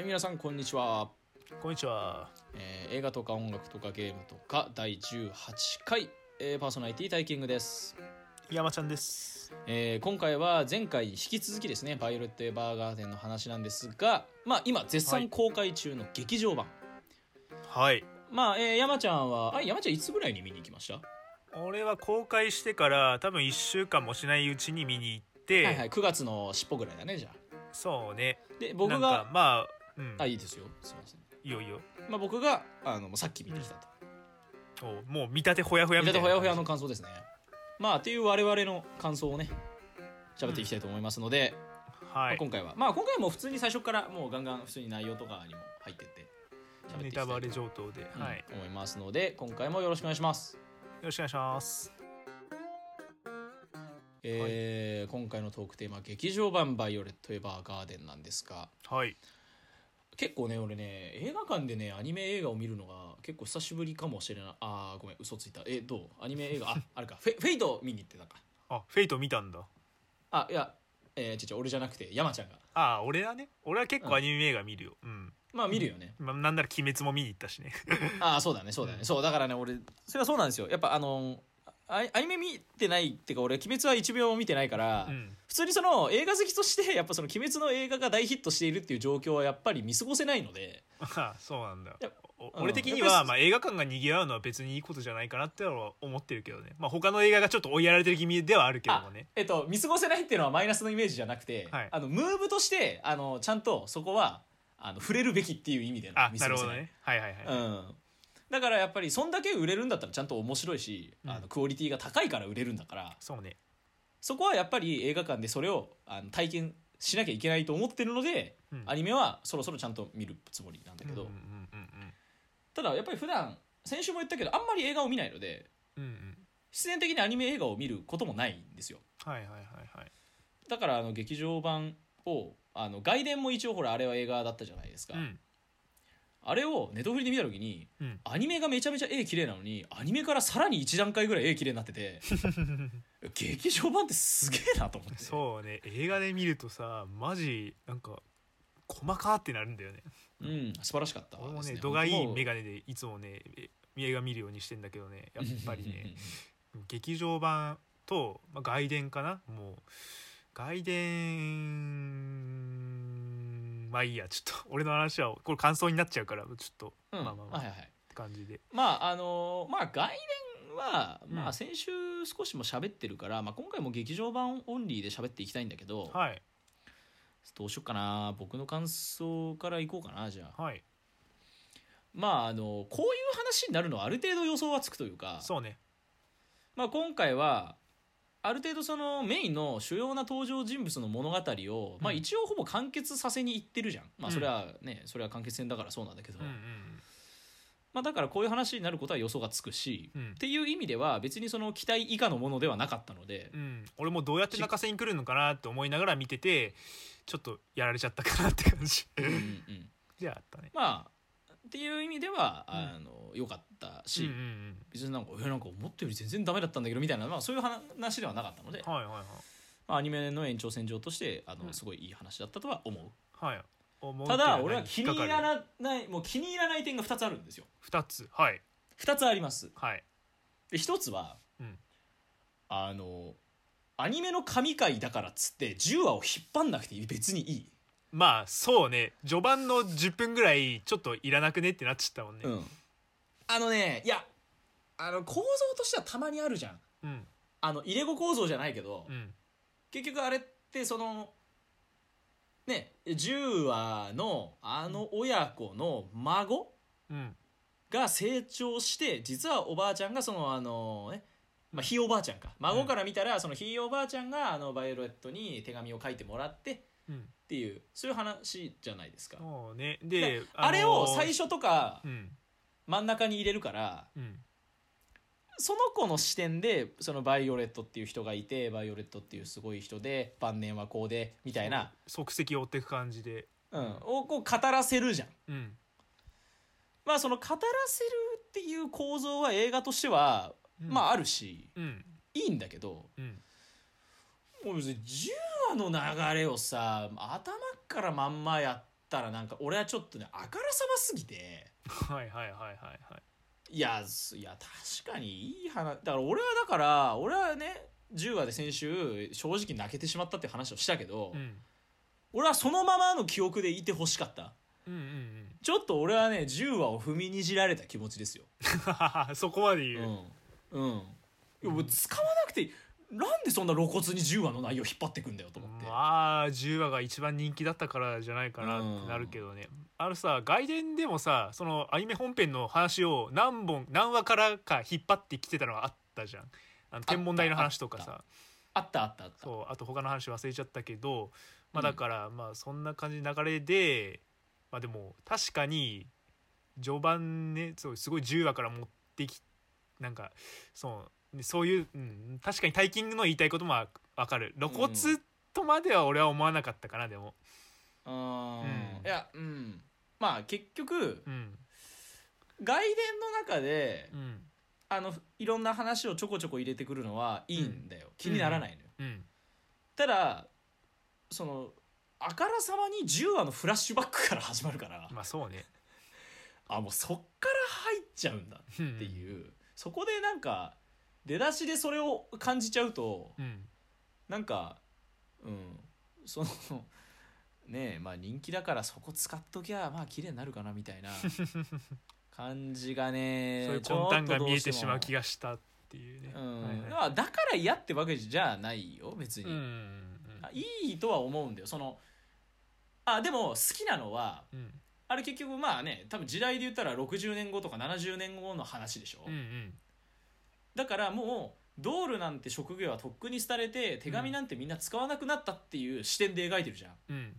え皆さんこんにちは、こんにちは。えー映画とか音楽とかゲームとか第18回、えーパーソナリティタイキングです、山ちゃんです。えー今回は前回引き続きですねバイオレット・エヴァーガーデンの話なんですがまあ今絶賛公開中の劇場版、はい。まあ、えー山ちゃんはあ山ちゃんいつぐらいに見に行きました？俺は公開してから多分1週間もしないうちに見に行って、はいはい9月の尻尾ぐらいだねじゃそうね。あで僕なんがかまあ、うん、あいいですよすいませんいいよいいよ。まあ僕があのさっき見てきたと、おもう見立てほやほや見みたいな。ほやほやの感想ですねまあっていう我々の感想をね喋っていきたいと思いますので、まはい。あ今回はまあ今回はもう普通に最初からもうガンガン普通に内容とかにも入ってって喋っていネきたいとタバレ上等で、はい。うん思いますので今回もよろしくお願いしますよろしくお願いします。えー今回のトークテーマ「劇場版バイオレット・エヴァーガーデン」なんですがはい。結構ね俺ね映画館でねアニメ映画を見るのが結構久しぶりかもしれない。あーごめん嘘ついた。えどう？アニメ映画？あ あれか。フェ Fate 見に行ってたか。あ、 Fate 見たんだ。あいやえー、ちょちょ俺じゃなくて山ちゃんが。あ、俺はね。俺は結構アニメ映画見るよ。うん。まあ見るよね、まあ、なんなら鬼滅も見に行ったしね。ああそうだねそうだね、そうだからね俺それはそうなんですよ。やっぱあのアアニメ見てないっていうか俺鬼滅は1秒も見てないから、うん。普通にその映画好きとして やっぱその鬼滅の映画が大ヒットしているっていう状況はやっぱり見過ごせないのであそうなんだ俺的には、まあ、映画館が賑わうのは別にいいことじゃないかなっては思ってるけどね。まあ、他の映画がちょっと追いやられてる気味ではあるけどもあね。えっと見過ごせないっていうのはマイナスのイメージじゃなくて、はいあのムーブとしてあのちゃんとそこはあの触れるべきっていう意味でのあ、見過ごせないなるほどね。はいはいはい。うんだからやっぱりそんだけ売れるんだったらちゃんと面白いし、うんあのクオリティが高いから売れるんだからそうね。そこはやっぱり映画館でそれをあの体験しなきゃいけないと思ってるので、うんアニメはそろそろちゃんと見るつもりなんだけど、ただやっぱり普段先週も言ったけどあんまり映画を見ないのでうん。うんうん。必然的にアニメ映画を見ることもないんですよはいはいはいはい。だからあの劇場版をあの外伝も一応ほらあれは映画だったじゃないですか、うん。あれをネットフリで見た時にうん。アニメがめちゃめちゃ絵綺麗なのにアニメからさらに1段階ぐらい絵綺麗になってて 劇場版ってすげえなと思って。そうね。映画で見るとさ、マジ、なんか、細かってなるんだよね。うん。素晴らしかった俺もね、です度がいい眼ガ鏡でいつもね、え映画見るようにしてんだけどね、やっぱりね、劇場版と、まあ、外伝かな。もう、外伝、まあいいや、ちょっと、俺の話は、これ感想になっちゃうから、ちょっと、うんまあまあまあ、っはいはい。て感じで。まああのまあ外伝は、うん。まあ先週少しも喋ってるから、まあ、今回も劇場版オンリーで喋っていきたいんだけど、はい、どうしようかな僕の感想からいこうかなじゃあ。はい、まああのこういう話になるのはある程度予想はつくというかそうね。まあ、今回はある程度そのメインの主要な登場人物の物語を、まあ、うん一応ほぼ完結させにいってるじゃん、まあうん。それはねそれは完結戦だからそうなんだけど、まあ、だからこういう話になることは予想がつくし、うん。っていう意味では別にその期待以下のものではなかったので、うん、俺もどうやって泣かせに来るのかなって思いながら見ててちょっとやられちゃったかなって感じ。うんうんうん。じゃああったね。まあっていう意味ではあの良かったし、うんうんうん。別になんかえなんか思ったより全然ダメだったんだけどみたいな、まあ、そういう話ではなかったので、はいはいはい。まあ、アニメの延長線上としてあの、うん。すごいいい話だったとは思う。はい。思うただ俺は気に入らないもう気に入らない点が2つあるんですよ。二つ。はい。2つあります。はい。で1つはうん。あのアニメの神回だからっつって10話を引っ張んなくて別にいい、まあそうね。序盤の10分ぐらいちょっといらなくねってなっちゃったもんね。うん。あのねいやあの構造としてはたまにあるじゃん。うん。あの入れ子構造じゃないけど、うん。結局あれってそのね10話のあの親子の孫うん。が成長して実はおばあちゃんがそのあのねまあ、ひいおばあちゃんか。孫から見たらそのひいおばあちゃんがあのバイオレットに手紙を書いてもらってっうん。ていうそういう話じゃないですか。ね。でであれを最初初とかうん。真ん中に入れるからうん。その子の視点でそのバイオレットっていう人がいてバイオレットっていうすごい人で晩年はこうでみたいな、足跡を追っていく感じで。うん、をこう語らせるじゃん。うん。まあその語らせるっていう構造は映画としては、うん。まああるしうん。いいんだけどうんもう別に10話の流れをさ頭からまんまやっったらなんか俺はちょっとねあからさますぎて。はいはいはいはいはい。いやすいや確かにいい話だから俺はだから俺はね10話で先週正直泣けてしまったって話をしたけど、うん。俺はそのままの記憶でいてほしかった。うんうんうん。ちょっと俺はね10話を踏みにじられた気持ちですよ。そこまで言う、うん。うん。いやもう使わなくていいなんでそんな露骨に10話の内容引っ張ってくんだよと思って、まあ10話が一番人気だったからじゃないかなってなるけどね、あのさ外伝でもさそのアニメ本編の話を何本何話からか引っ張ってきてたのがあったじゃん。あの天文台の話とかあさあった。あったあったそうあと他の話忘れちゃったけどまあだからまあそんな感じの流れでまあでも確かに序盤ねそうすごい10話から持ってきなんかそうねそういう、うん、確かにタイキングの言いたいこともわかる。露骨とまでは俺は思わなかったかなでも。うんうん。いやうん。まあ結局うん。外伝の中でうん。あのいろんな話をちょこちょこ入れてくるのはいいんだよ、気にならないのよ、うん。ただそのあからさまに10話のフラッシュバックから始まるから、まあそうね。あもうそっから入っちゃうんだうんっていう、そこでなんか出だしでそれを感じちゃうとうん。なんかうんその ねえまあ人気だからそこ使っときゃまあ綺麗になるかなみたいな 感じがねそういう魂胆が見えてしまう気がしたっていうね、うん。はいだから嫌ってわけじゃないよ別に、うんうんあいいとは思うんだよ。そのあでも好きなのはうん。あれ結局まあね多分時代で言ったら60年後とか70年後の話でしょ、うんうんだからもうドールなんて職業はとっくに廃れて手紙なんてみんな使わなくなったっていう視点で描いてるじゃん。うん。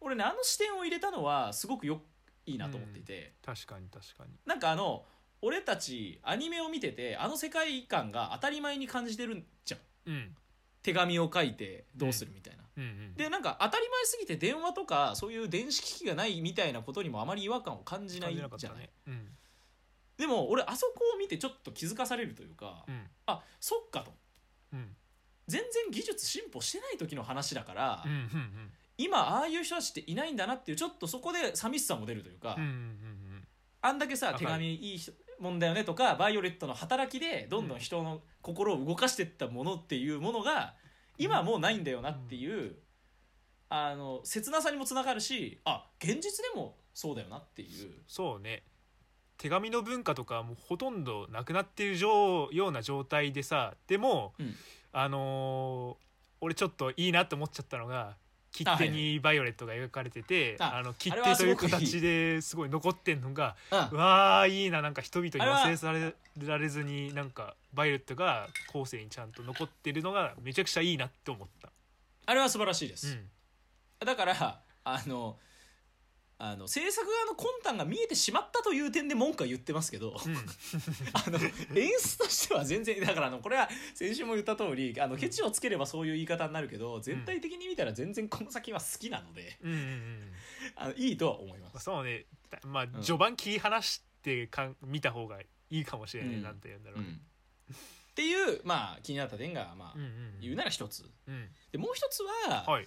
俺ねあの視点を入れたのはすごくよいいなと思っていて、確かに確かに。なんかあの俺たちアニメを見ててあの世界観が当たり前に感じてるんじゃん。うん。手紙を書いてどうするみたいな、うんうんでなんか当たり前すぎて電話とかそういう電子機器がないみたいなことにもあまり違和感を感じない感じゃない、たね。うんでも俺あそこを見てちょっと気づかされるというか、うん。あそっかと。うん。全然技術進歩してない時の話だから、うんうん今ああいう人たちっていないんだなっていうちょっとそこで寂しさも出るというか、うんうんうんあんだけさ手紙いい人もんだよねとかバイオレットの働きでどんどん人の心を動かしていったものっていうものが今はもうないんだよなっていう、あの切なさにもつながるしあ現実でもそうだよなっていう。そうね手紙の文化とかもうほとんどなくなってる状ような状態でさでも、うん。あのー俺ちょっといいなって思っちゃったのが切手にバイオレットが描かれててああの切手という形ですごい残ってんのがうわーいいななんか人々に忘れされられずになんかバイオレットが後世にちゃんと残ってるのがめちゃくちゃいいなって思った。あれは素晴らしいでうす、ん。だからあのあの制作側の魂胆が見えてしまったという点で文句は言ってますけど、うん。あの演出としては全然だからあのこれは先週も言った通りあのケチをつければそういう言い方になるけど全体的に見たら全然この先は好きなのでうんうんうん あのいいとは思います。そうね。だまあん。序盤切り離してかん見た方がいいかもしれない、うん。なんて言うんだろう、うん。っていうまあ気になった点がまあうんうん言うなら一つ。うん。でもう一つは、はい。う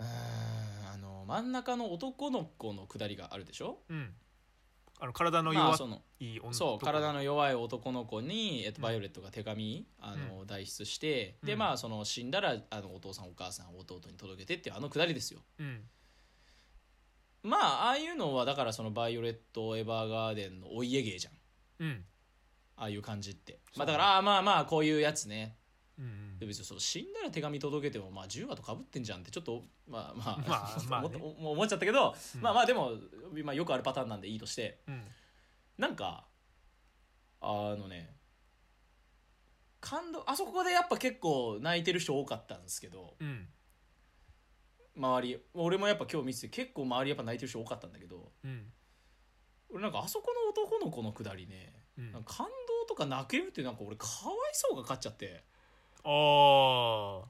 ーんあの真ん中の男の子のくだりがあるでしょ？うん。あの体の弱まあそのい女そう体のの弱い男の子に、えっと、バイオレットが手紙、あの代筆して、でうん。まあその死んだらあのお父さんお母さん弟に届けてっていうあのくだりですよ。うん。まあああいうのはだからそのバイオレット・エヴァーガーデンのお家芸じゃん。うん。ああいう感じって、まあ、だからああまあまあこういうやつね。うんで別にそう死んだら手紙届けてもまあ10話とかぶってんじゃんってちょっとまあまあ、まあまあね。思っちゃったけど、うん。まあまあでも、まあ、よくあるパターンなんでいいとしてうん。なんかあのね感動あそこでやっぱ結構泣いてる人多かったんですけどうん。周り俺もやっぱ今日見てて結構周りやっぱ泣いてる人多かったんだけどうん。俺なんかあそこの男の子のくだりねうん感動とか泣けるってなんか俺かわいそうが勝っちゃってああは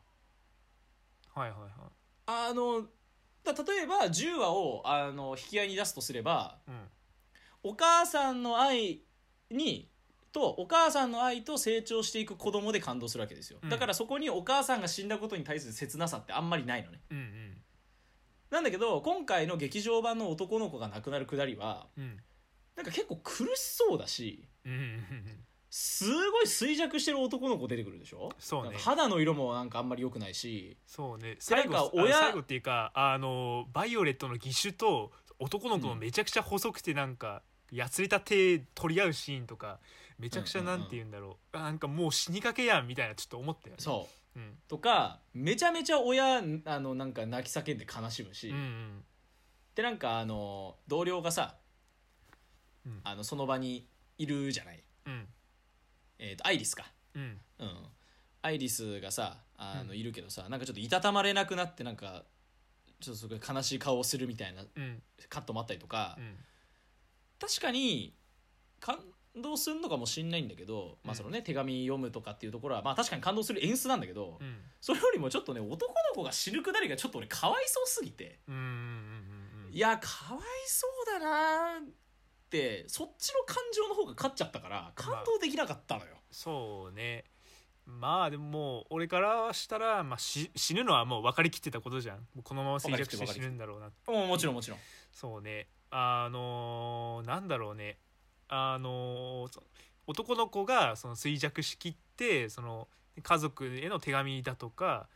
いはいはい。あのだ例えば10話をあの引き合いに出すとすればうん。お母さんの愛にとお母さんの愛と成長していく子供で感動するわけですよ、うん。だからそこにお母さんが死んだことに対する切なさってあんまりないのね。うんうん。なんだけど今回の劇場版の男の子が亡くなるくだりはうん。なんか結構苦しそうだしうんうんうんすごい衰弱してる男の子出てくるでしょ？そうね。肌の色もなんかあんまり良くないし。そうね。最後か親あ最後っていうかあのバイオレットの義手と男の子のめちゃくちゃ細くてなんかやつれた手取り合うシーンとかめちゃくちゃうんうんうんなんて言うんだろう,、なんかもう死にかけやんみたいなちょっと思ったよね。そう。うん。とかめちゃめちゃ親あのなんか泣き叫んで悲しむし、うんうん。でなんかあの同僚がさうん。あのその場にいるじゃない、うんえー、とアイリスか。うん。うん。アイリスがさあの、うん。いるけどさなんかちょっといたたまれなくなってなんかちょっとすごい悲しい顔をするみたいなうん。カットもあったりとか、うん。確かに感動するのかもしんないんだけど、まあそのね、手紙読むとかっていうところは、まあ、確かに感動する演出なんだけど、うん。それよりもちょっとね男の子が死ぬくだりがちょっと俺かわいそうすぎて。うんうんうんうんいやかわいそうだなーってそっちの感情の方が勝っちゃったから感動できなかったのよ、そうね。まあでももう俺からしたら、まあ、し死ぬのはもう分かりきってたことじゃん。このまま衰弱して死ぬんだろうなもうもちろんもちろん。そうね。あのーなんだろうね。あのーそ男の子がその衰弱しきってその家族への手紙だとか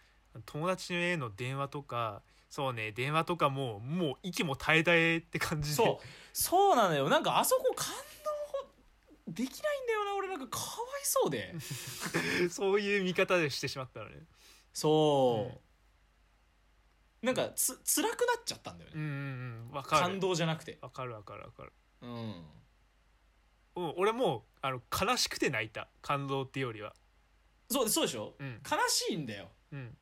友達への電話とかそうね電話とかももう息も絶え絶えって感じで。そう。そうなのよ。なんかあそこ感動できないんだよな。俺なんかかわいそうで。そういう見方でしてしまったのね。そう、なんかつ辛くなっちゃったんだよね、うんうんうん分かる。感動じゃなくて。分かる分かる分かる。うん。うん俺もあの悲しくて泣いた。感動っていうよりは。そうそうでしょ？うん。悲しいんだよ。うん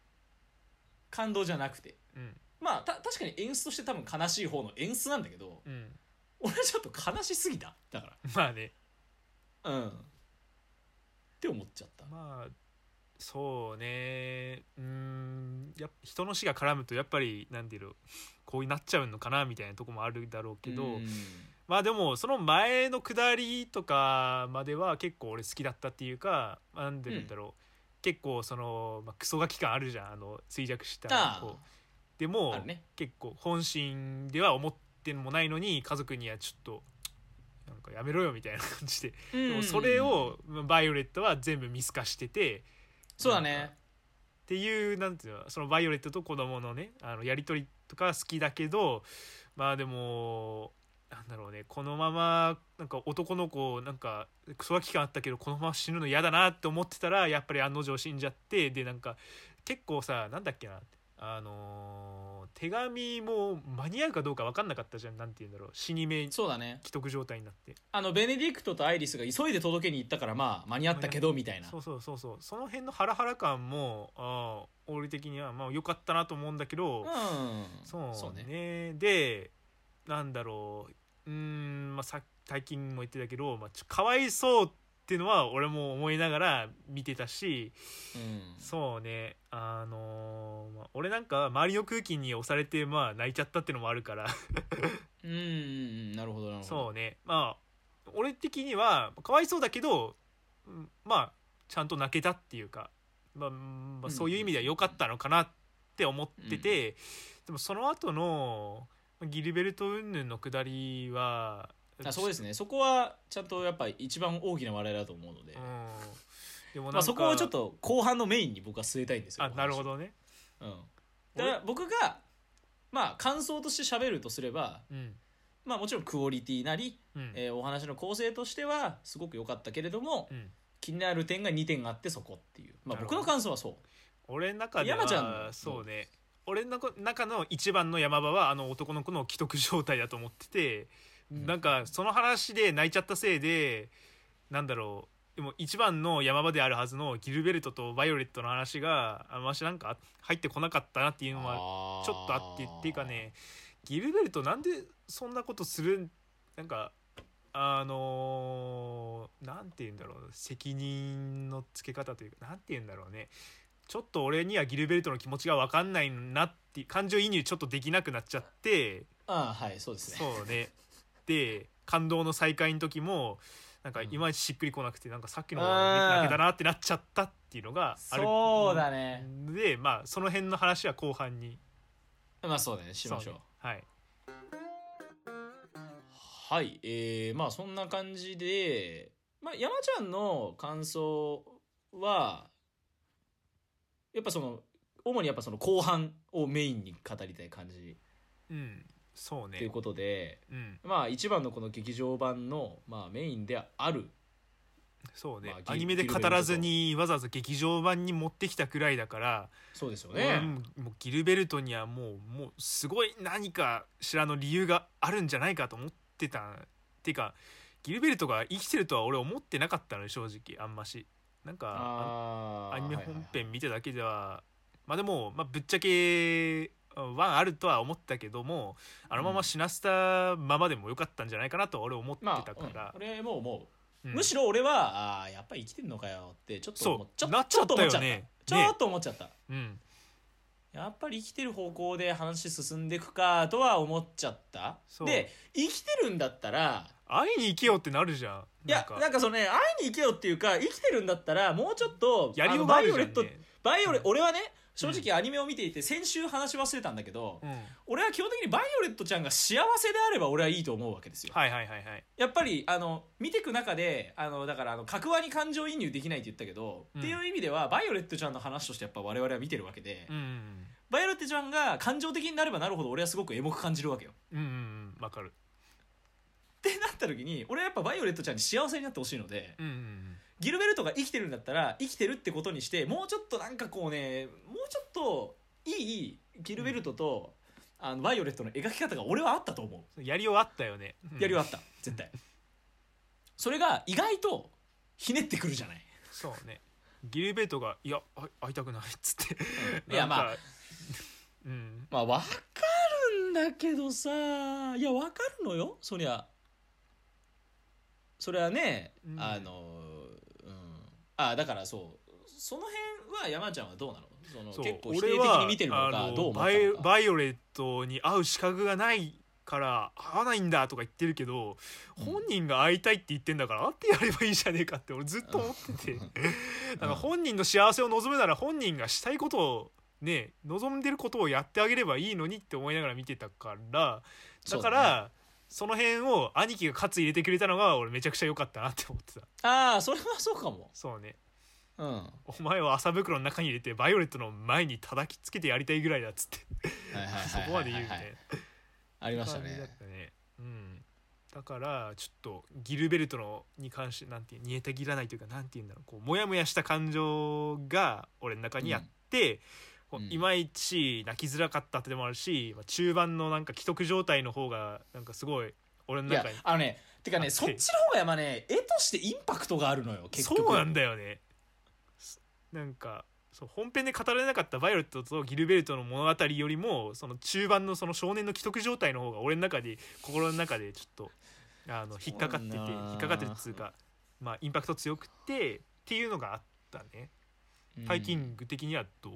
感動じゃなくて。うん。まあた確かに演出として多分悲しい方の演出なんだけどうん。俺ちょっと悲しすぎた。だかまあね。らうん。って思っちゃった。まあそうね。うーん。や人の死が絡むとやっぱりなんていうのこうなっちゃうのかなみたいなとこもあるだろうけど、うん。まあでもその前の下りとかまでは結構俺好きだったっていうかなんて言うんだろう、結構その、まあ、クソガキ感あるじゃんあの衰弱したでもね。結構本心では思ってもないのに家族にはちょっとなんかやめろよみたいな感じで。でもそれをバイオレットは全部見透かしててそうだね。っていうなんていうのそのバイオレットと子供のねあのやり取りとか好きだけどまあでもなんだろうね。このままなんか男の子なんかクソガキ感あったけどこのまま死ぬの嫌だなって思ってたらやっぱり案の定死んじゃってでなんか結構さなんだっけな。あのー手紙も間に合うかどうか分かんなかったじゃん。なんて言うんだろう。死に目そうだね。既得状態になって。あのベネディクトとアイリスが急いで届けに行ったからまあ間に合ったけどみたいな。そうそうそうそう。その辺のハラハラ感もあー俺的にはまあ良かったなと思うんだけど、うん。そうそうねね。でなんだろううーん、まあ、さ最近も言ってたけど、まあ、ちょかわいそうっていうのは俺も思いながら見てたしうん。そうね。あのーまあ、俺なんか周りの空気に押されてまあ泣いちゃったっていうのもあるから。うんうんうんなるほどなるほど。そうね。まあ俺的にはかわいそうだけどうんまあちゃんと泣けたっていうか、まあまあ、そういう意味では良かったのかなって思ってて、でもその後のギルベルト云々のくだりはあそうですね。そこはちゃんとやっぱ一番大きな笑いだと思うので、うん。でもまあ、そこをちょっと後半のメインに僕は据えたいんですよあなるほ、どね。うん、だから僕がまあ感想として喋るとすればうん。まあもちろんクオリティなり、うん。えーお話の構成としてはすごく良かったけれども、うん。気になる点が2点あってそこっていう、まあ、僕の感想はそう。俺の中で山ちゃんそうね俺の中の一番の山場はあの男の子の既得状態だと思ってて、ん。なんかその話で泣いちゃったせいでなんだろうでも一番の山場であるはずのギルベルトとバイオレットの話があんましなんか入ってこなかったなっていうのはちょっとあってっていうかねギルベルトなんでそんなことするんなんかあのーなんて言うんだろう責任のつけ方というかなんて言うんだろうねちょっと俺にはギルベルトの気持ちが分かんないなって感情移入ちょっとできなくなっちゃって。ああはいそうですね。そうね。で感動の再会の時もなんかいまいちしっくりこなくてなんかさっきのだけだなってなっちゃったっていうのがある。そうだね。でまあその辺の話は後半にまあそうだね。しましょう。そね。はい。はい。えー、まあそんな感じで、まあ、山ちゃんの感想はやっぱその主にやっぱその後半をメインに語りたい感じ。うん。そうね。ということで、うん。まあ一番のこの劇場版の、まあ、メインである。そうね、まあギアニメで語らずにわざわざ劇場版に持ってきたくらいだから、そうですよ俺ね。もうもうギルベルトにはもうもうすごい何かしらの理由があるんじゃないかと思ってた。っていうかギルベルトが生きてるとは俺思ってなかったのよ正直。あんましなんかアニメはいはいはい本編見ただけでは、まあでも、まあ、ぶっちゃけワンあるとは思ったけどもあのまま死なせたままでもよかったんじゃないかなとは俺思ってまあ、たから。うん、俺も思う、うん。むしろ俺はあーやっぱり生きてんのかよってちょっと思っちゃったちょっと思っちゃった。ちょっと思っちゃった、うん。やっぱり生きてる方向で話進んでいくかとは思っちゃった。で生きてるんだったら会いに行けよってなるじゃん。いやなんか。そのね会いに行けよっていうか生きてるんだったらもうちょっとやりようがあるじゃん、ね、バイオレットバイオレ俺はね正直アニメを見ていて先週話し忘れたんだけど、うん、俺は基本的にバイオレットちゃんが幸せであれば俺はいいと思うわけですよ。はいはいはいはい。やっぱりあの見ていく中であのだからあの各話に感情移入できないって言ったけど、うん。っていう意味ではバイオレットちゃんの話としてやっぱ我々は見てるわけで、うん。バイオレットちゃんが感情的になればなるほど俺はすごくエモく感じるわけよ。うんうんうん。わかるってなった時に俺はやっぱバイオレットちゃんに幸せになってほしいのでうんうんギルベルトが生きてるんだったら生きてるってことにしてもうちょっとなんかこうねもうちょっといいギルベルトと、あのバイオレットの描き方が俺はあったと思う。うんやりようあったよね、うん。やりはあった。絶対。それが意外とひねってくるじゃない。そうね。ギルベルトが「いやあ会いたくない」っつって。いやまあ。なんかうん。まあ分かるんだけどさ。いや分かるのよ。そりゃそれはね、うん。あのうん。あだからそう。その辺は山ちゃんはどうなの？その結構否定的に見てるのかどう思ったバイのか。バイオレットに会う資格がないから会わないんだとか言ってるけど、うん。本人が会いたいって言ってんだから会ってやればいいじゃねえかって俺ずっと思ってて。なんか本人の幸せを望むなら本人がしたいことをね望んでることをやってあげればいいのにって思いながら見てたから。だからそ,、の辺を兄貴が喝入れてくれたのが俺めちゃくちゃ良かったなって思ってた。ああそれはそうかも。そうね。うん。お前を麻袋の中に入れてバイオレットの前に叩きつけてやりたいぐらいだっつって。そこまで言うみたいな。ありましたね。ね。うん。だからちょっとギルベルトのに関してなんていう煮えたぎらないというかなんて言うんだろう。こうモヤモヤした感情が俺の中にあって、うんいまいち泣きづらかったってのもあるし、まあ、中盤のなんか既得状態の方がなんかすごい俺のいや中にあのねてかねそっちの方がやっぱね絵としてインパクトがあるのよ結局。そうなんだよね。すなんかそう本編で語られなかったバイオレットとギルベルトの物語よりもその中盤のその少年の既得状態の方が俺の中で心の中でちょっとあの引っかかってて引っかかってるっつうかまあインパクト強くてっていうのがあったね。うん。ファイティング的にはどう？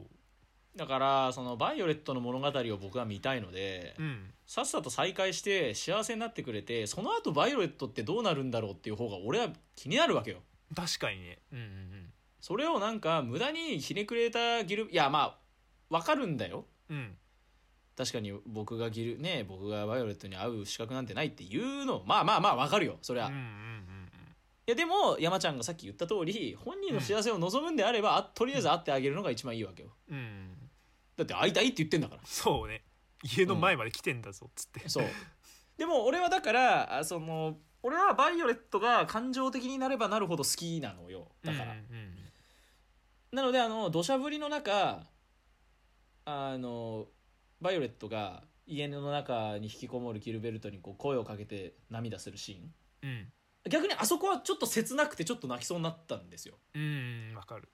だからそのバイオレットの物語を僕は見たいので、うん。さっさと再会して幸せになってくれてその後バイオレットってどうなるんだろうっていう方が俺は気になるわけよ。確かにね。うんうんそれをなんか無駄にひねくれたギルいやまあわかるんだよ。うん。うん確かに僕がギルね僕がバイオレットに会う資格なんてないっていうのまあまあまあわかるよそれは、いうんうんうんやでも山ちゃんがさっき言った通り本人の幸せを望むんであれば、あとりあえず会ってあげるのが一番いいわけよ。うんうんだって会いたいって言ってんだから。そうね。家の前まで来てんだぞっつって、そう。でも俺はだからあその俺はバイオレットが感情的になればなるほど好きなのよ。だから、うんうん。なのであの土砂降りの中あのバイオレットが家の中に引きこもるキルベルトにこう声をかけて涙するシーン。うん。逆にあそこはちょっと切なくてちょっと泣きそうになったんですよ。うんうんわかる。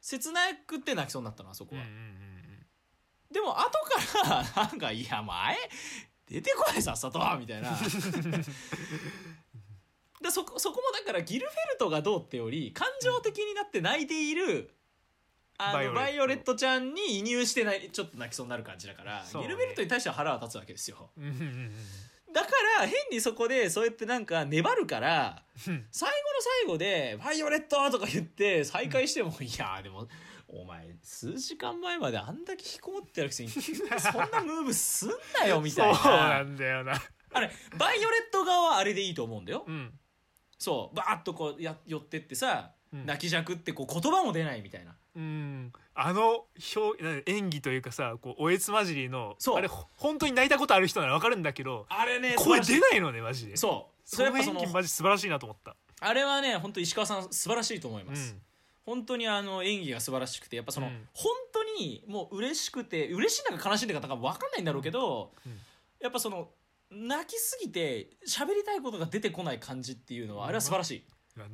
切なくて泣きそうになったのあそこは、うんうんうんでも後からなんか「いや前出てこいさっさと」みたいな。でそこそこもだからギルフェルトがどうってより感情的になって泣いているあのババイオレットちゃんに移入してないちょっと泣きそうになる感じだから、ね。ギルベルトに対しては腹は立つわけですよ。だから変にそこでそうやってなんか粘るからうん 最後の最後で「バイオレット!」とか言って再開しても、いやでもお前数時間前まであんだけ引きこもってるくせに急に そんなムーブすんなよみたいそうななんだよな。あれバイオレット側はあれでいいと思うんだよ、うん。そう。バーッとこうや寄ってってさ、うん。泣きじゃくってこう言葉も出ないみたいな。うん。あの表な演技というかさこうおえつまじりのそう。あれほ本当に泣いたことある人なら分かるんだけどあれね声出ないのねマジで。そう。それその技マジ素晴らしいなと思った。あれはね本当石川さん素晴らしいと思います、うん本当にあの演技が素晴らしくてやっぱその、うん。本当にもう嬉しくて嬉しいんだか悲しいんだか分かんないんだろうけど、うん。やっぱその泣きすぎて喋りたいことが出てこない感じっていうのはあれは素晴らしい、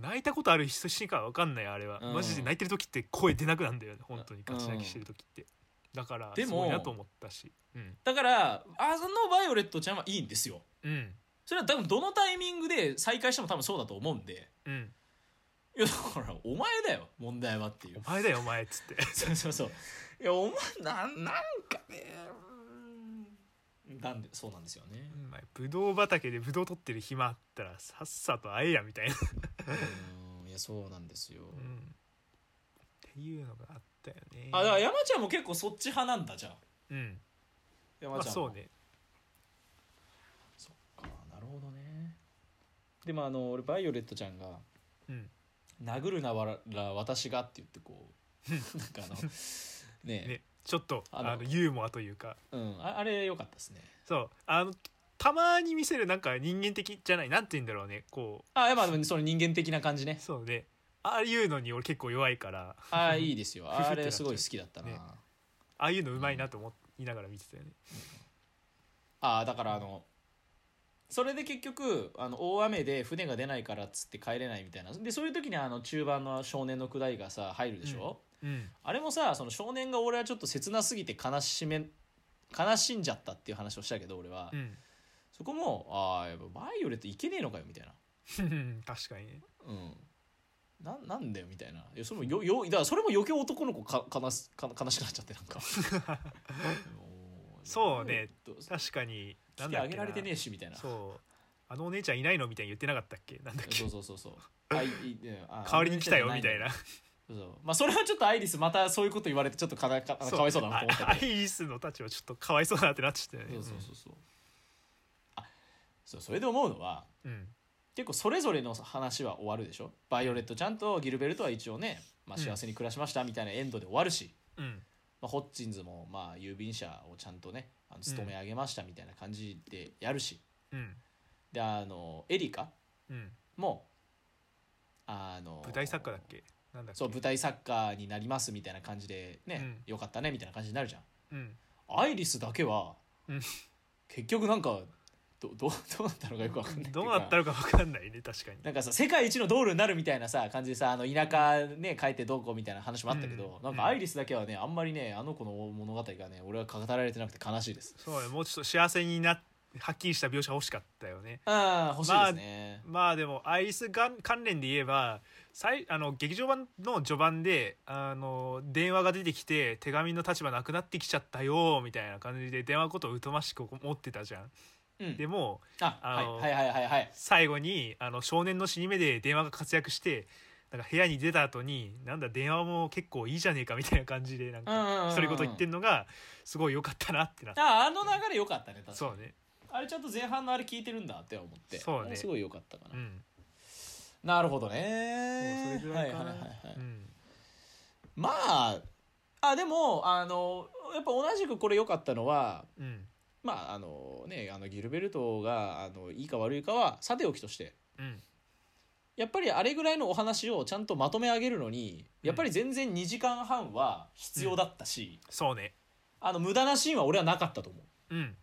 泣いたことある人しか分かんないあれは、うん。マジで泣いてる時って声出なくなんだよね本当に。ガチ泣きしてる時って、だからですもごいなと思ったし。うん。だからあのバイオレットちゃんはいいんですよ。うん。それは多分どのタイミングで再会しても多分そうだと思うんで。うんいやだからお前だよ問題はっていう。お前だよお前っつって。そうそうそう。いやお前なんなんかねうん。なんでそうなんですよね。お前ブドウ畑でブドウ取ってる暇あったらさっさと会えやみたいな、うん。いやそうなんですよ、うん、っていうのがあったよね。あだから山ちゃんも結構そっち派なんだじゃあ。うん。山ちゃんあそうね。そっかなるほどね。でもあの俺バイオレットちゃんがうん「殴るなわら私が」って言ってこう なんかあのねねちょっとあのユーモアというか。うんああれ良かったですね。そう。あのたまに見せるなんか人間的じゃないなんて言うんだろうね。こあいやまあでもその人間的な感じね。うそうね。ああいうのに俺結構弱いから。ああいいですよ。あれすごい好きだったな、ね。ああいうのうまいなと思いながら見てたよね。ああだからあのそれで結局あの大雨で船が出ないからっつって帰れないみたいな。でそういう時にあの中盤の少年のくだりがさ入るでしょ、うん。あれもさその少年が俺はちょっと切なすぎて悲しめ悲しんじゃったっていう話をしたけど俺は、うん。そこもああやっぱバイオレットいけねえのかよみたいな。確かにね。うん。ななんだよみたいな。いやそれもよよだからそれも余計男の子か悲しか悲しくなっちゃってなんか。そうね。確かに来てあげられてねええしみたいな。そう。あのお姉ちゃんいないのみたいに言ってなかったっけ？なんだっけ？そうそうそうそう。あいいねあ代わりに来たよみたいな。そうそう。まあそれはちょっとアイリスまたそういうこと言われてちょっとかなかかわいそうだなと思ったあアイリスの立場ちょっとかわいそうだなってなっちゃったよね。そうそうそうそう。あそうそれで思うのはうん。結構それぞれの話は終わるでしょ？バイオレットちゃんとギルベルトは一応ね、まあ、幸せに暮らしましたみたいなエンドで終わるし、うんまあ、ホッチンズもまあ郵便車をちゃんとねあの勤め上げましたみたいな感じでやるし、うん。であのエリカうん。もあの舞台作家だっけ？なんだっけ？そう舞台作家になりますみたいな感じでね、うん。よかったねみたいな感じになるじゃん。うん。アイリスだけは、うん。結局なんかど どうどうなったのかよくわかんないどうなったのか分かんないね確かに。なんかさ世界一のドールになるみたいなさ感じでさあの田舎ね帰ってどうこうみたいな話もあったけど、うん。なんかアイリスだけはねあんまりねあの子の物語がね俺は語られてなくて悲しいです。そうねもうちょっと幸せになはっきりした描写欲しかったよね。ああ欲しいですね、まあでもアイリスがん関連で言えば最あの劇場版の序盤であの電話が出てきて手紙の立場なくなってきちゃったよみたいな感じで電話のことを疎ましく思ってたじゃん。うん。でもああのはいはいはいはい。はい最後にあの少年の死に目で電話が活躍してなんか部屋に出た後になんだ電話も結構いいじゃねえかみたいな感じでなんか独り言言ってんのがすごい良かったなってなって。あああの流れ良かったね確かに。そうね。あれちゃんと前半のあれ聞いてるんだって思って。そうね。すごい良かったかな、うん。なるほどね。それぐらいかな。はいはいはいはい。うん。まああでもあのやっぱ同じくこれ良かったのはうんまああのねあのギルベルトがあのいいか悪いかはさておきとしてうん。やっぱりあれぐらいのお話をちゃんとまとめ上げるのにやっぱり全然2時間半は必要だったし、そうね。あの無駄なシーンは俺はなかったと思う。うん。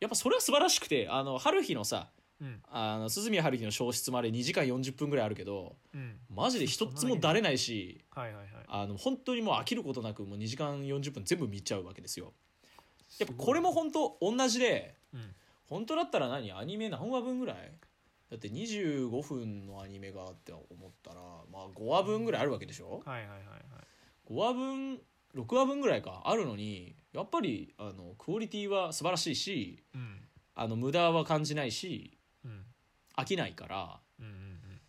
やっぱそれは素晴らしくてあの春日のさうん。あの鈴宮春日の消失まで2時間40分ぐらいあるけどうん。マジで一つもだれないしはいはいはい。あの本当にもう飽きることなくもう2時間40分全部見ちゃうわけですよやっぱこれも本当同じでうん。本当だったら何？アニメ何話分ぐらい？だって25分のアニメがって思ったらまあ5話分ぐらいあるわけでしょ？はいはいはいはい。5話分6話分ぐらいかあるのにやっぱりあのクオリティは素晴らしいしうん。あの無駄は感じないしうん。飽きないからうんうんうん。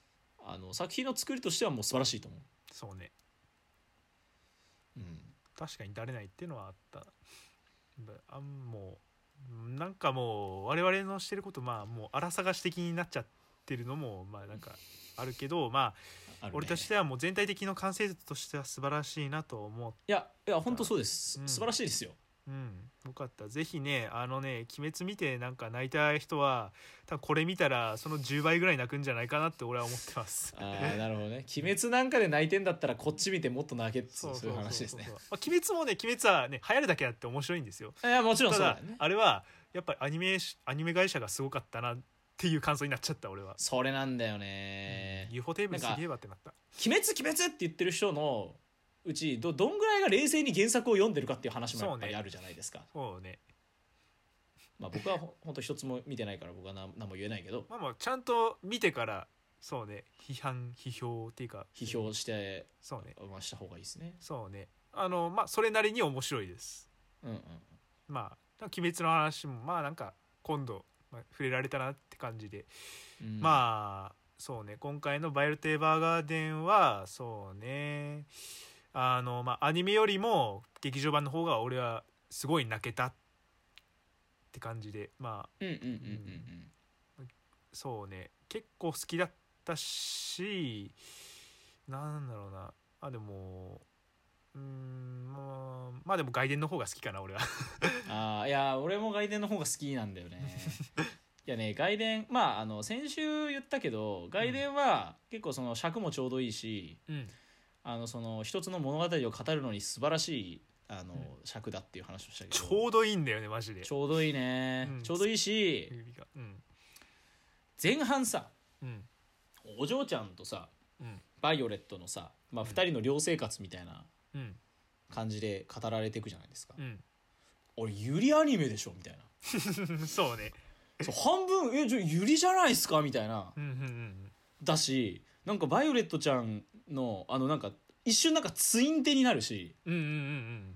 あの作品の作りとしてはもう素晴らしいと思そうね。う、うん、確かにだれないっていうのはあった。ばあんもうなんかもう我々のしてることまあもう荒探し的になっちゃってるのもまあなんかあるけど まあね。俺としてはもう全体的の完成図としては素晴らしいなと思ういやいや本当そうです、うん。素晴らしいですようん。よかった。ぜひねあのね「鬼滅」見てなんか泣いた人は多分これ見たらその10倍ぐらい泣くんじゃないかなって俺は思ってます。ああなるほどね。鬼滅なんかで泣いてんだったらこっち見てもっと泣けってそういう話ですね。まあ、鬼滅もね鬼滅はね流行るだけあって面白いんですよ。いやもちろんそうだよねあれはやっぱりアニメアニメ会社がすごかったなっていう感想になっちゃった俺は、それなんだよね、UFO テーブルすげえわってなった。鬼滅鬼滅って言ってる人のうちどどんぐらいが冷静に原作を読んでるかっていう話もやっぱりあるじゃないですか、そうね。まあ僕はほほんと一つも見てないから僕は何何も言えないけど。まあまあちゃんと見てからそうね。批判批評っていうか。批評してそうね。まあした方がいいですね。そうね。あのまあそれなりに面白いです。うんうんまあ鬼滅の話もまあなんか今度、まあ、触れられたなって感じで、うん。まあそうね。今回の「ヴァイオレット・エヴァーガーデン」はそうねあのまあアニメよりも劇場版の方が俺はすごい泣けたって感じでまあそうね。結構好きだったしなんだろうな。あでもうーんまあまあでも外伝の方が好きかな俺は。う んああいや俺も外伝の方が好きなんだよね。いやね外伝まああの先週言ったけど外伝は結構その尺もちょうどいいし、うんあのその一つの物語を語るのに素晴らしいあの、うん。尺だっていう話をしたけど。ちょうどいいんだよねマジで。ちょうどいいね、うん。ちょうどいいしうん。前半さうん。お嬢ちゃんとさうん。バイオレットのさ、まあ、うん。2人の寮生活みたいなうん。感じで語られていくじゃないですか、うん。俺ユリアニメでしょみたいな。そうね。そう半分えじゃあユリじゃないですかみたいな。うんうんうん。だしなんかバイオレットちゃんのあのなんか一瞬なんかツインテになるし。うんうんうんうん。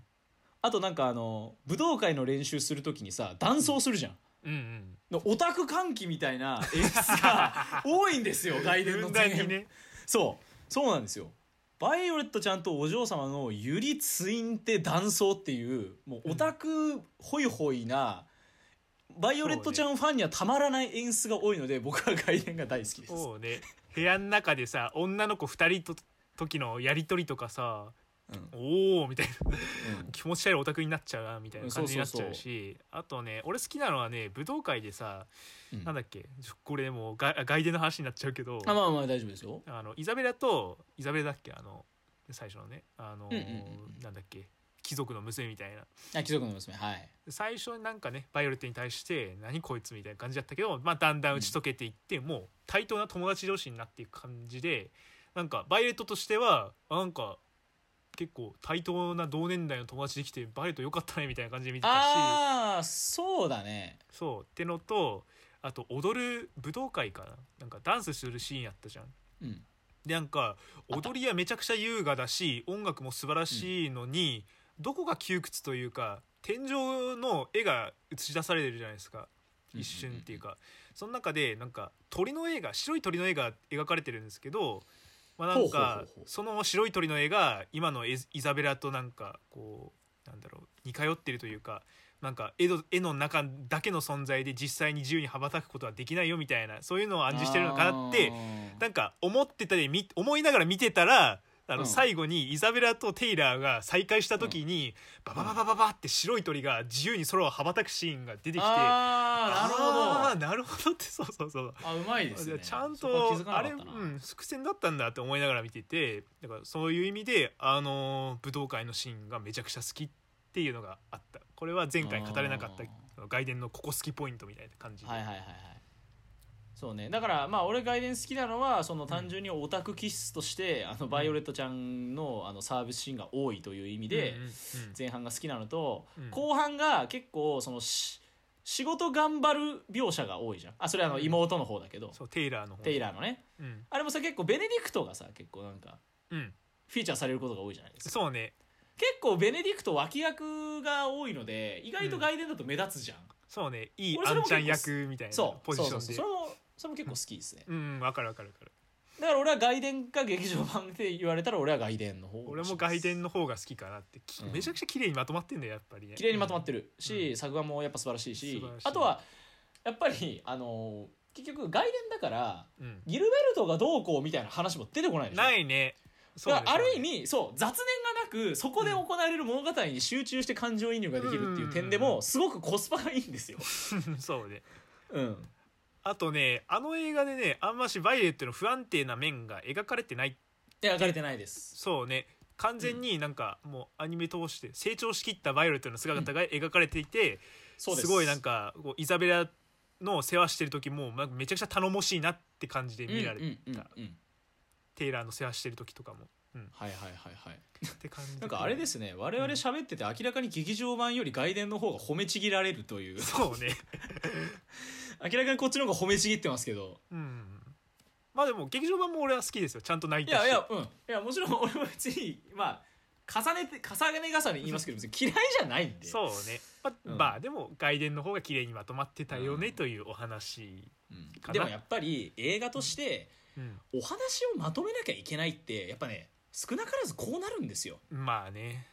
あとなんかあの武道会の練習する時にさ男装するじゃん、うんうんのオタク歓喜みたいな演出が 多いんですよ外伝の前編。ね。そう。そうなんですよ。バイオレットちゃんとお嬢様のユリツインテ男装っていうもうオタクホイホイな、バイオレットちゃんファンにはたまらない演出が多いので僕は外伝が大好きです。そうね部屋の中でさ女の子2人と時のやり取りとかさうん。おおみたいな。うん。気持ち悪いオタクになっちゃうなみたいな感じになっちゃうしあとね俺好きなのはね武道会でさ、うん。なんだっけこれもうが外伝の話になっちゃうけどあまあまあ大丈夫ですよ。あのイザベラとイザベラだっけ？あの最初のねあの、うんうんうん。なんだっけ？貴族の娘みたいな。あ貴族の娘。はい。最初なんかねバイオレットに対して何こいつみたいな感じだったけど、まあ、だんだん打ち解けていって、もう対等な友達同士になっていく感じでなんかバイオレットとしてはあなんか結構対等な同年代の友達できてバイオレットよかったねみたいな感じで見てたし。ああそうだね。そう。ってのとあと踊る武道会かな。なんかダンスするシーンやったじゃん。うん。でなんか踊りはめちゃくちゃ優雅だし音楽も素晴らしいのに、どこが窮屈というか天井の絵が映し出されるじゃないですか。一瞬っていうか、その中でなんか鳥の絵が白い鳥の絵が描かれてるんですけど、まあ、なんかその白い鳥の絵が今のイザベラとなんかこうなんだろう似通ってるというかなんか絵の絵の中だけの存在で実際に自由に羽ばたくことはできないよみたいなそういうのを暗示してるのかなってなんか思ってたでみ思いながら見てたらあのうん。最後にイザベラとテイラーが再会した時に、ババババババって白い鳥が自由に空を羽ばたくシーンが出てきてあーなるほど。あーなるほどってそうそうそう。あうまいですね。ちゃんとあれ、うん、伏線だったんだって思いながら見ててだからそういう意味で、あのー武道会のシーンがめちゃくちゃ好きっていうのがあった。これは前回語れなかったあ外伝のここ好きポイントみたいな感じで、はいはいはいはいそうね。だからまあ俺外伝好きなのはその単純にオタク気質として、あのバイオレットちゃんのあのサービスシーンが多いという意味で前半が好きなのと、うん。後半が結構そのし仕事頑張る描写が多いじゃん。あそれはあの妹の方だけど、そうテイラーの方。テイラーのね。うん、あれもさ結構ベネディクトがさ結構なんかうん、フィーチャーされることが多いじゃないですか。そうね。結構ベネディクト脇役が多いので意外と外伝だと目立つじゃん、そうね。いいあんちゃん役みたいなポジションで。そうそうそう。それもそれも結構好きですね。うんわかるわかるわかる。だから俺は外伝か劇場版って言われたら俺は外伝の方を俺も外伝の方が好きかなって、きうん。めちゃくちゃ綺麗にまとまってんだよやっぱりね。綺麗にまとまってる、るし、うん。作画もやっぱ素晴らしいし素晴らしい。あとはやっぱりあのー結局外伝だからうん。ギルベルトがどうこうみたいな話も出てこないでしょ。ないね。そうだからある意味味そう雑念がなくそこで行われる物語に集中して感情移入ができるっていう点でうんうん。うん。もすごくコスパがいいんですよ。そうね。うん、あとねあの映画でねあんましバイオレットの不安定な面が描かれてない。描かれてないです。そうね。完全になんかもうアニメ通して成長しきったバイオレットの姿が描かれていて、そうです。すごいなんかこうイザベラの世話してる時もめちゃくちゃ頼もしいなって感じで見られた、テイラーの世話してる時とかも、うん、はいはいはいはい。って感じなんかあれですすね。我々喋ってて明らかに劇場版より外伝の方が褒めちぎられるという。そうね 明らかにこっちの方が褒めちぎってますけど。うん。まあでも劇場版も俺は好きですよ。ちゃんと泣いいたし。やいやうん。いやもちろん俺も別にまあ重ねて重ね重ね言いますけど別に嫌いじゃないんでそうね、まあうんまあでも外伝の方が綺麗にまとまってたよねうんというお話、うんかなでもやっぱり映画としてうんお話をまとめなきゃいけないってやっぱね少なからずこうなるんですよまあね、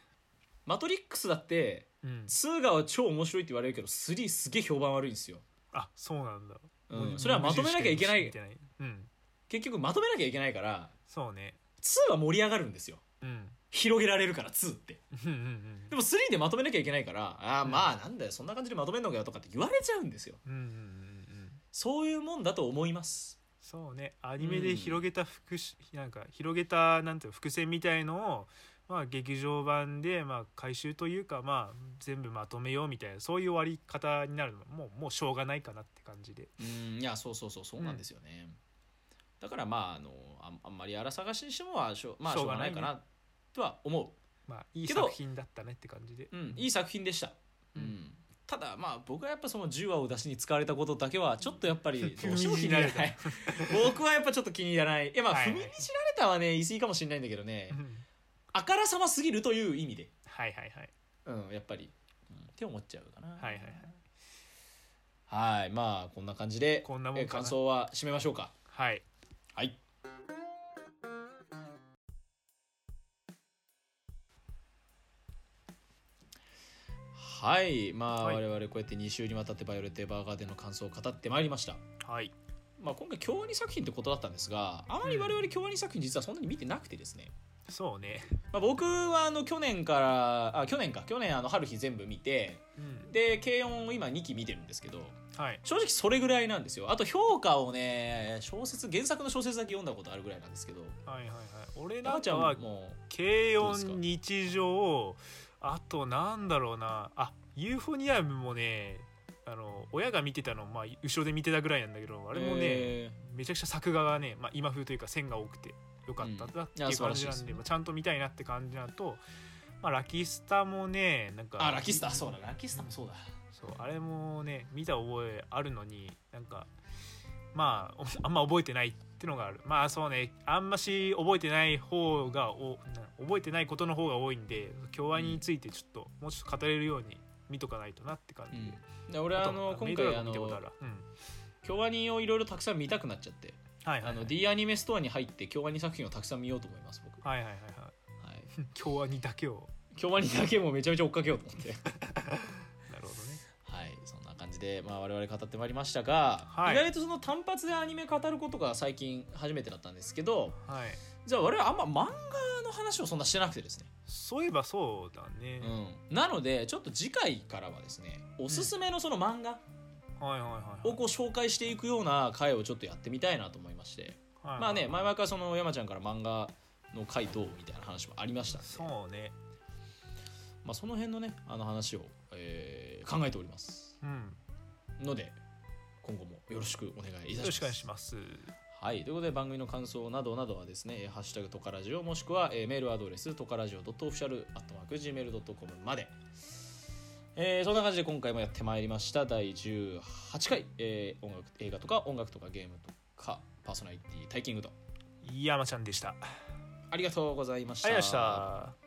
マトリックスだってうん、2が超面白いって言われるけど3すげえ評判悪いんですよあそうなんだ、うん。それはまとめなきゃいけないうん。結局まとめなきゃいけないからそうね。2は盛り上がるんですよ。うん。広げられるから2って。うんうんうんでも3でまとめなきゃいけないからああうん。まあなんだよそんな感じでまとめんのかよとかって言われちゃうんですよ。うんうんうんうんそういうもんだと思います。そうね。アニメで広げた伏しなんか広げたなんていうの伏線みたいのをまあ劇場版でまあ回収というかまあ全部まとめようみたいなそういう終わり方になるのももうもうしょうがないかなって感じで。うんいやそうそうそうそうなんですよね、だからまああのあんあんまり荒探しにしてもはしょ,、まあ、しょうがないかなとは思まあいい作品だったねって感じで。う、うん、いい作品でした、うん。うんただまあ僕はやっぱその10話を出しに使われたことだけはちょっとやっぱり どうしても気に入らにじらない 僕はやっぱちょっと気に入らない。いやまあ踏みにじられたはね言い過ぎかもしれないんだけどね。うんあからさますぎるという意味で。はいはいはい。うんやっぱり、うんって思っちゃうかな。はいはいはい。はいまあこんな感じでこんなもんかな。え感想は締めましょうか。はい。はい。はいまあ、はい。我々こうやって2週にわたって「バイオレット・エヴァーガーデン」の感想を語ってまいりました、はい。まあ、今回京アニ作品ってことだったんですがあまり我々京アニ作品実はそんなに見てなくてですね、そうね。まあ、僕はあの去年からあ去年か。去年あの春日全部見てうん。で軽音を今2期見てるんですけどはい。正直それぐらいなんですよ。あと評価をね小説原作の小説だけ読んだことあるぐらいなんですけど。はいはいはい。俺なんかはも軽どうですか音日常あとなんだろうな。あユーフォニアムもねあの親が見てたのまあ後ろで見てたぐらいなんだけどああれもね、めちゃくちゃ作画がね、まあ、今風というか線が多くてよかったなってうんいう感じなんで、まあちゃんと見たいなって感じなのと、まあ、ラキスタもねなんかあラキスタそうだラキスタもそうだ。そうあれもね見た覚えあるのになんかまあお あんま覚えてないってのがある。まあそうね。あんまし覚えてない方がおな覚えてないことの方が多いんで京アニについてちょっと、もうちょっと語れるように見とかないとなって感じ。で、で俺あの今回あのうん。京アニをいろいろたくさん見たくなっちゃってはいはいはい。あの D アニメストアに入って京アニ作品をたくさん見ようと思います僕。はいはいはいはい。はい。京アニだけを。京アニだけもめちゃめちゃ追っかけようと思って。なるほどね。はい。そんな感じで、まあ、我々語ってまいりましたが、はい。意外とその単発でアニメ語ることが最近初めてだったんですけどはい。じゃあ我々あんま漫画の話をそんなしてなくてですね、そういえばそうだね、うん、なのでちょっと次回からはですねおすすめのその漫画はいはいはいをこう紹介していくような回をちょっとやってみたいなと思いまして、はいまあね前々からその山ちゃんから漫画の回どうみたいな話もありましたそうね。まあ、その辺のねあの話を、えー考えております。うん。ので今後もよろしくお願いいたします。よろしくお願いします。はい、ということで番組の感想などなどはですね、えーハッシュタグトカラジオもしくは、えーメールアドレストカラジオ .official.gmail.com まで、えーそんな感じで今回もやってまいりました。第18回、えー音楽映画とか音楽とかゲームとかパーソナリティタイキングと。山ちゃんでした。ありありがとうございました。がとうございました